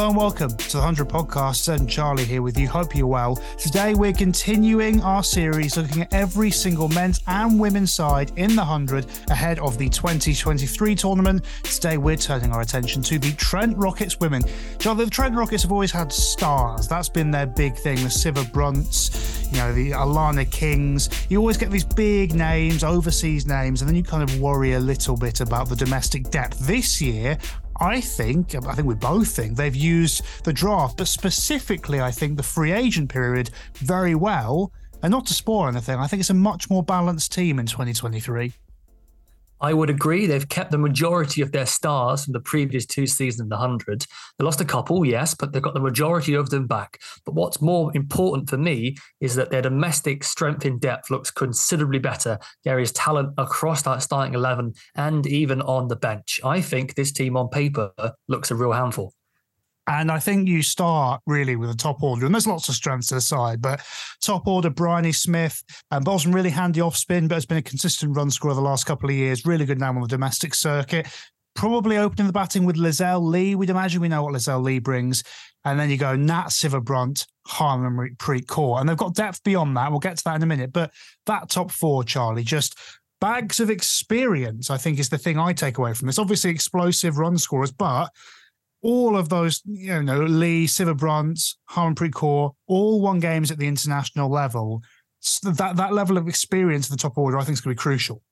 Hello and welcome to the 100 Podcast. and Charlie here with you. Hope you're well. Today we're continuing our series looking at every single men's and women's side in the 100 ahead of the 2023 tournament. Today we're turning our attention to the Trent Rockets women. Charlie, the Trent Rockets have always had stars. That's been their big thing. The Siva Brunts, you know, the Alana Kings. You always get these big names, overseas names, and then you kind of worry a little bit about the domestic depth. This year, I think, I think we both think they've used the draft, but specifically, I think the free agent period very well. And not to spoil anything, I think it's a much more balanced team in 2023. I would agree. They've kept the majority of their stars from the previous two seasons of the 100. They lost a couple, yes, but they've got the majority of them back. But what's more important for me is that their domestic strength in depth looks considerably better. There is talent across that starting 11 and even on the bench. I think this team on paper looks a real handful. And I think you start really with a top order, and there's lots of strengths to the side, but top order, Bryony Smith, and Boston really handy off spin, but has been a consistent run scorer the last couple of years. Really good now on the domestic circuit. Probably opening the batting with Lizelle Lee. We'd imagine we know what Lizelle Lee brings. And then you go Nat Sciver-Brunt, Harmanpreet Kaur. And they've got depth beyond that. We'll get to that in a minute. But that top four, Charlie, just bags of experience, I think, is the thing I take away from this. Obviously, explosive run scorers, but all of those, you know, Lee, Sciver-Brunt, Harmanpreet Kaur, all won games at the international level. So that that level of experience in the top order, I think, is going to be crucial.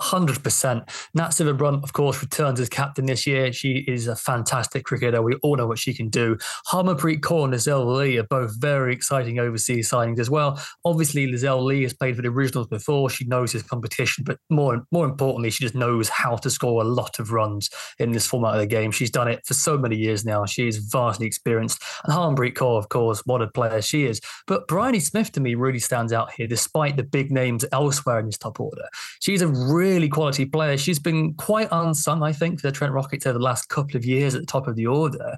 100%. Nat Sciver-Brunt, of course, returns as captain this year. She is a fantastic cricketer. We all know what she can do. Harmanpreet Kaur and Lizelle Lee are both very exciting overseas signings as well. Obviously, Lizelle Lee has played for the originals before. She knows his competition, but more, more importantly, she just knows how to score a lot of runs in this format of the game. She's done it for so many years now. She is vastly experienced. And Harmanpreet Kaur, of course, what a player she is. But Bryony Smith, to me, really stands out here, despite the big names elsewhere in this top order. She's a really really quality player. She's been quite unsung, I think, for the Trent Rockets over the last couple of years at the top of the order.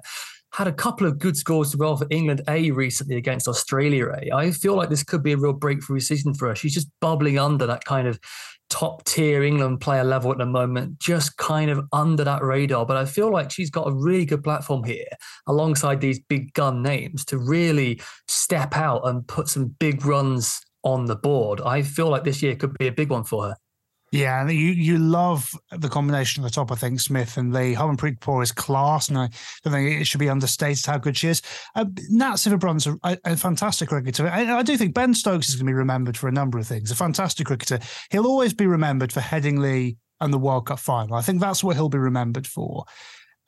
Had a couple of good scores as well for England A recently against Australia A. I feel like this could be a real breakthrough season for her. She's just bubbling under that kind of top tier England player level at the moment, just kind of under that radar. But I feel like she's got a really good platform here alongside these big gun names to really step out and put some big runs on the board. I feel like this year could be a big one for her. Yeah, and you you love the combination at the top. I think Smith and Lee. Harmanpreet Kaur is class, and I don't think it should be understated how good she is. Uh, Nat Sciver-Brunt's a, a, fantastic cricketer. I, I, do think Ben Stokes is going to be remembered for a number of things. A fantastic cricketer. He'll always be remembered for Headingley and the World Cup final. I think that's what he'll be remembered for.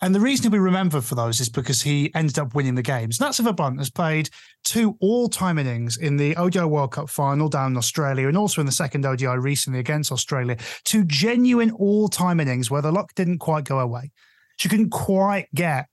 And the reason he'll be remembered for those is because he ended up winning the games. Nat Sciver-Brunt has played two all-time innings in the ODI World Cup final down in Australia and also in the second ODI recently against Australia. Two genuine all-time innings where the luck didn't quite go away. She couldn't quite get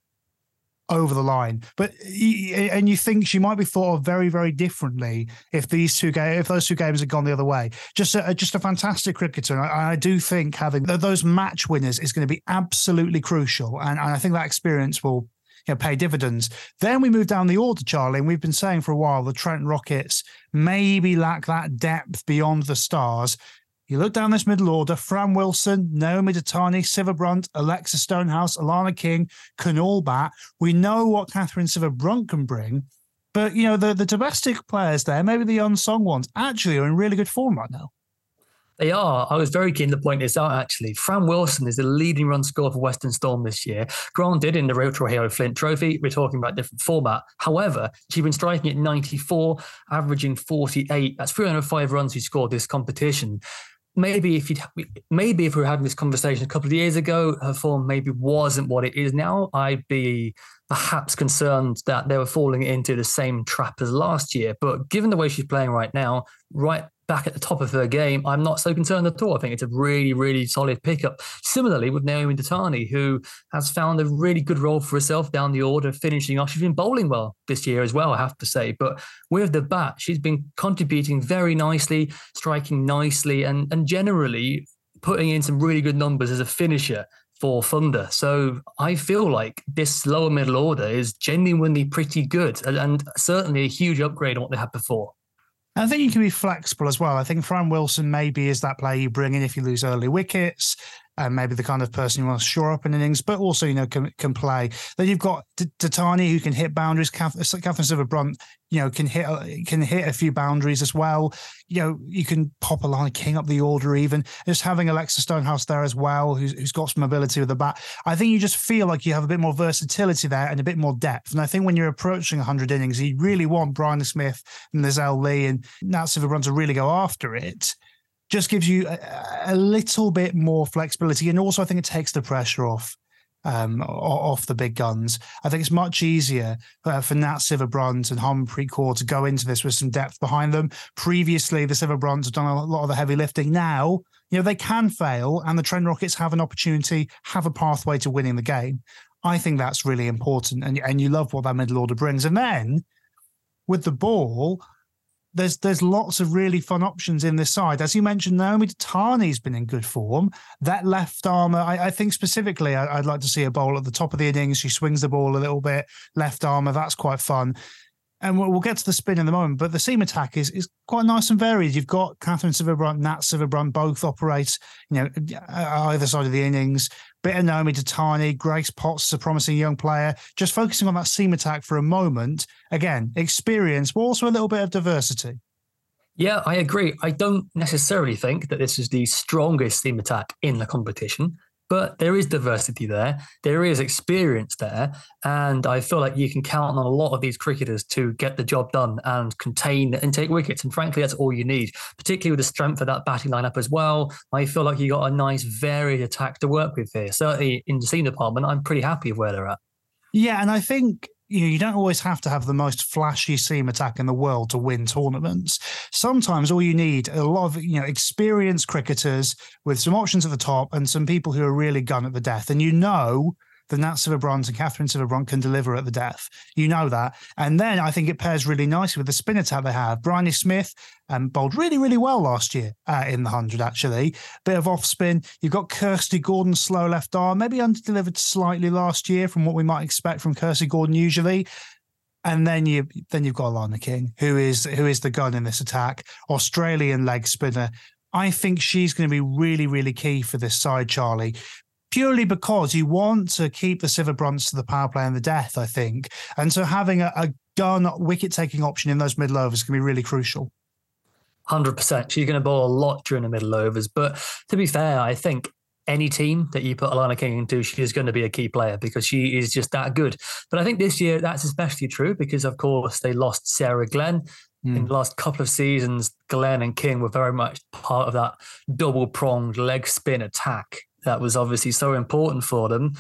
over the line. But and you think she might be thought of very, very differently if these two games, if those two games had gone the other way. Just a, just a fantastic cricketer. I, I do think having those match winners is going to be absolutely crucial, and, and I think that experience will. You know, pay dividends. Then we move down the order, Charlie, and we've been saying for a while the Trent Rockets maybe lack that depth beyond the stars. You look down this middle order, Fran Wilson, Naomi Dattani, Sciver-Brunt, Alexa Stonehouse, Alana King can all bat. We know what Katherine Sciver-Brunt can bring, but you know, the, the domestic players there, maybe the unsung ones, actually are in really good form right now. They are. I was very keen to point this out, actually. Fran Wilson is the leading run scorer for Western Storm this year. Granted, in the Rachael Heyhoe Flint Trophy, we're talking about different format. However, she's been striking at 94, averaging 48. That's 305 runs she scored this competition maybe if you maybe if we were having this conversation a couple of years ago, her form maybe wasn't what it is now. I'd be perhaps concerned that they were falling into the same trap as last year. But given the way she's playing right now, right back at the top of her game, I'm not so concerned at all. I think it's a really, really solid pickup. Similarly with Naomi Dattani, who has found a really good role for herself down the order, finishing off. She's been bowling well this year as well, I have to say. But with the bat, she's been contributing very nicely, striking nicely, and, and generally putting in some really good numbers as a finisher for Thunder. So I feel like this lower middle order is genuinely pretty good and, and certainly a huge upgrade on what they had before. I think you can be flexible as well. I think Fran Wilson maybe is that player you bring in if you lose early wickets. And maybe the kind of person who wants to shore up in innings, but also you know can can play. Then you've got Dattani who can hit boundaries. Uh, Katherine, Katherine Sciver-Brunt, you know, can hit uh, can hit a few boundaries as well. You know, you can pop Alana King up the order even. Just having Alexa Stonehouse there as well, who's who's got some ability with the bat. I think you just feel like you have a bit more versatility there and a bit more depth. And I think when you're approaching 100 innings, you really want Bryony Smith and Lizelle Lee and Nat Sciver-Brunt to really go after it just gives you a, a, little bit more flexibility. And also, I think it takes the pressure off. Um, off the big guns. I think it's much easier uh, for Nat Sciver-Brunt and Harmanpreet Kaur to go into this with some depth behind them. Previously, the Sciver-Brunts have done a lot of the heavy lifting. Now, you know, they can fail, and the Trent Rockets have an opportunity, have a pathway to winning the game. I think that's really important, and and you love what that middle order brings. And then with the ball, there's there's lots of really fun options in this side. As you mentioned, Naomi Dattani's been in good form. That left armer, I, I think specifically, I, would like to see a bowl at the top of the innings. She swings the ball a little bit, left armer. That's quite fun and we'll, we'll, get to the spin in the moment, but the seam attack is is quite nice and varied. You've got Katherine Sciver-Brunt, Nat Sciver-Brunt, both operate, you know, either side of the innings. Bit of Naomi Dattani, Grace Potts a promising young player. Just focusing on that seam attack for a moment. Again, experience, but also a little bit of diversity. Yeah, I agree. I don't necessarily think that this is the strongest seam attack in the competition but there is diversity there. There is experience there. And I feel like you can count on a lot of these cricketers to get the job done and contain and take wickets. And frankly, that's all you need, particularly with the strength of that batting lineup as well. I feel like you got a nice, varied attack to work with here. Certainly in the seam department, I'm pretty happy with where they're at. Yeah. And I think you know, you don't always have to have the most flashy seam attack in the world to win tournaments. Sometimes all you need a lot of you know experienced cricketers with some options at the top and some people who are really gun at the death. And you know the Nat Sciver-Brunt and Katherine Sciver-Brunt can deliver at the death. You know that. And then I think it pairs really nicely with the spin attack they have. Bryony Smith um, bowled really, really well last year uh, in the 100, actually. Bit of off spin. You've got Kirsty Gordon, slow left arm, maybe underdelivered slightly last year from what we might expect from Kirsty Gordon usually. And then you then you've got Alana King, who is who is the gun in this attack, Australian leg spinner. I think she's going to be really, really key for this side, Charlie, purely because you want to keep the Sciver-Brunts to the power play and the death, I think. And so having a, a gun wicket taking option in those middle overs can be really crucial. 100%. She's going to bowl a lot during the middle overs. But to be fair, I think any team that you put Alana King into, she is going to be a key player because she is just that good. But I think this year that's especially true because, of course, they lost Sarah Glenn. Mm. In the last couple of seasons, Glenn and King were very much part of that double pronged leg spin attack that was obviously so important for them.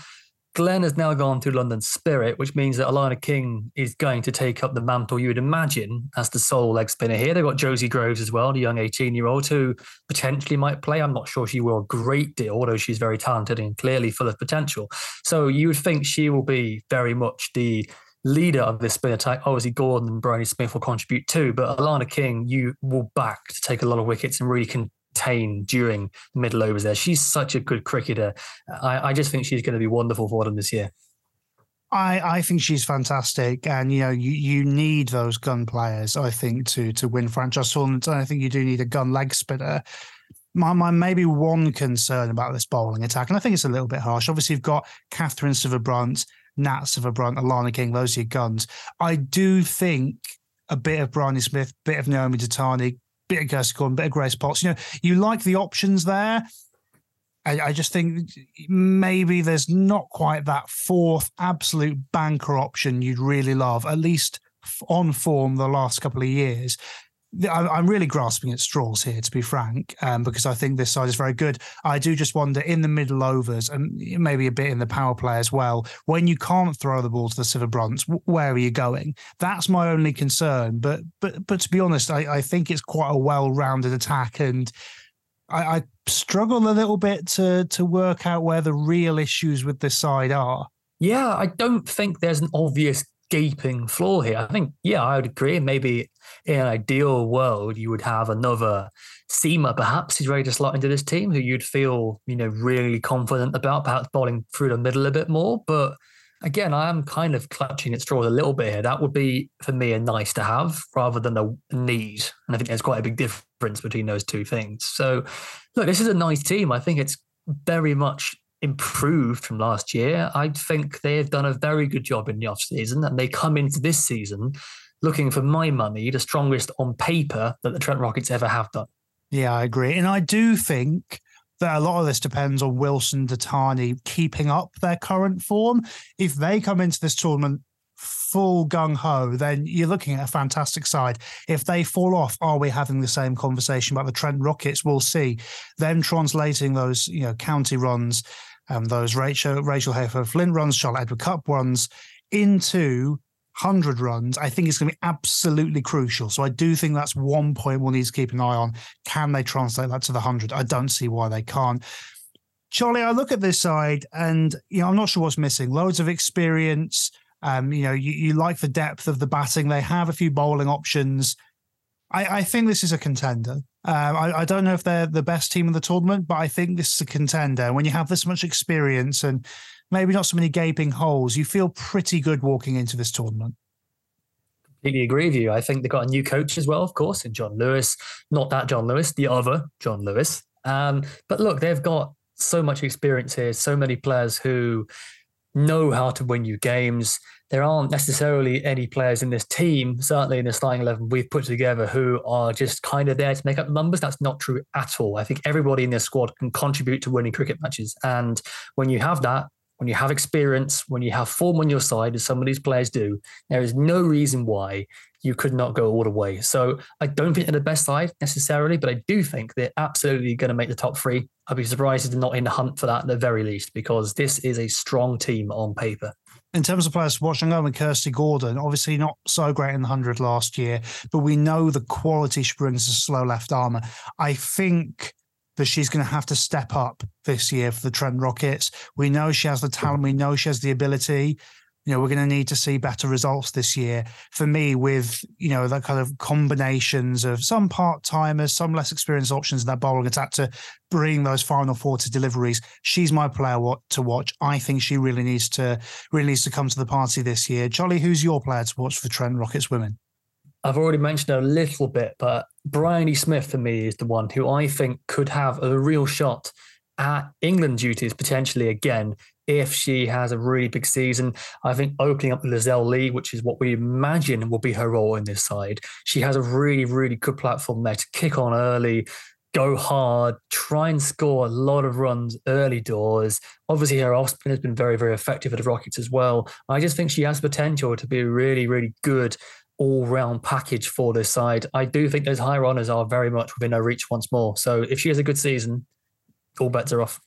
Glenn has now gone to London Spirit, which means that Alana King is going to take up the mantle you would imagine as the sole leg spinner here. They've got Josie Groves as well, the young 18 year old who potentially might play. I'm not sure she will a great deal, although she's very talented and clearly full of potential. So you would think she will be very much the leader of this spin attack. Obviously, Gordon and Bryony Smith will contribute too, but Alana King, you will back to take a lot of wickets and really can during middle overs there. She's such a good cricketer. I, I just think she's going to be wonderful for them this year. I, I think she's fantastic, and you know you, you need those gun players. I think to to win franchise tournaments. I think you do need a gun leg spinner. My, my maybe one concern about this bowling attack, and I think it's a little bit harsh. Obviously, you've got Katherine Sciver-Brunt, Nat Sciver-Brunt, Alana King. Those are your guns. I do think a bit of Bryony Smith, bit of Naomi Dattani bit of Gordon, bit of Grace Potts. You know, you like the options there. I, I, just think maybe there's not quite that fourth absolute banker option you'd really love, at least on form the last couple of years. I'm really grasping at straws here, to be frank, um, because I think this side is very good. I do just wonder in the middle overs and maybe a bit in the power play as well, when you can't throw the ball to the Sciver-Brunts, where are you going? That's my only concern. But but but to be honest, I, I think it's quite a well-rounded attack, and I, I struggle a little bit to to work out where the real issues with this side are. Yeah, I don't think there's an obvious gaping flaw here. I think, yeah, I would agree. Maybe in an ideal world, you would have another seamer, perhaps, who's ready to slot into this team, who you'd feel, you know, really confident about, perhaps bowling through the middle a bit more. But again, I am kind of clutching at straws a little bit here. That would be for me a nice to have rather than a need. And I think there's quite a big difference between those two things. So, look, this is a nice team. I think it's very much improved from last year. I think they have done a very good job in the off season, and they come into this season looking for my money, the strongest on paper that the Trent Rockets ever have done. Yeah, I agree. And I do think that a lot of this depends on Wilson Dattani keeping up their current form. If they come into this tournament full gung ho, then you're looking at a fantastic side. If they fall off, are we having the same conversation about the Trent Rockets? We'll see. Them translating those, you know, county runs, um, those Rachael Rachael Heyhoe Flint runs, Charlotte Edward Cup runs into 100 runs, I think it's going to be absolutely crucial. So I do think that's one point we'll need to keep an eye on. Can they translate that to the 100? I don't see why they can't. Charlie, I look at this side and, you know, I'm not sure what's missing. Loads of experience. Um, you know, you, you like the depth of the batting. They have a few bowling options. I, I think this is a contender. Um, I, I, don't know if they're the best team in the tournament, but I think this is a contender. When you have this much experience and maybe not so many gaping holes. You feel pretty good walking into this tournament. Completely agree with you. I think they've got a new coach as well, of course, in John Lewis. Not that John Lewis, the other John Lewis. Um, but look, they've got so much experience here, so many players who know how to win you games. There aren't necessarily any players in this team, certainly in the starting 11 we've put together, who are just kind of there to make up numbers. That's not true at all. I think everybody in this squad can contribute to winning cricket matches. And when you have that, when you have experience, when you have form on your side, as some of these players do, there is no reason why you could not go all the way. So I don't think they're the best side necessarily, but I do think they're absolutely going to make the top three. I'd be surprised if they're not in the hunt for that at the very least, because this is a strong team on paper. In terms of players watching with Kirsty Gordon, obviously not so great in the 100 last year, but we know the quality she brings to slow left armer. I think that she's going to have to step up this year for the Trent Rockets. We know she has the talent. We know she has the ability. You know, we're going to need to see better results this year. For me, with you know that kind of combinations of some part timers, some less experienced options in that bowling attack to bring those final four to deliveries. She's my player to watch. I think she really needs to really needs to come to the party this year. Charlie, who's your player to watch for Trent Rockets women? I've already mentioned a little bit, but Bryony Smith for me is the one who I think could have a real shot at England duties potentially again if she has a really big season. I think opening up Lizelle Lee, which is what we imagine will be her role in this side, she has a really, really good platform there to kick on early, go hard, try and score a lot of runs early doors. Obviously, her off has been very, very effective at the Rockets as well. I just think she has potential to be really, really good all round package for this side. I do think those high honours are very much within her reach once more. So if she has a good season, all bets are off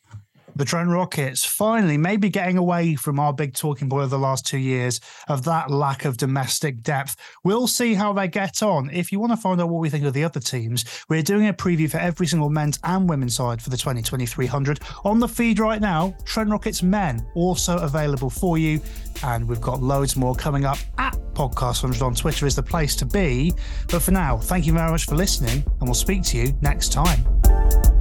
the Trent Rockets finally maybe getting away from our big talking point of the last two years of that lack of domestic depth. We'll see how they get on. If you want to find out what we think of the other teams, we're doing a preview for every single men's and women's side for the 202300 on the feed right now. Trent Rockets men also available for you. And we've got loads more coming up at Podcast 100 on Twitter is the place to be. But for now, thank you very much for listening, and we'll speak to you next time.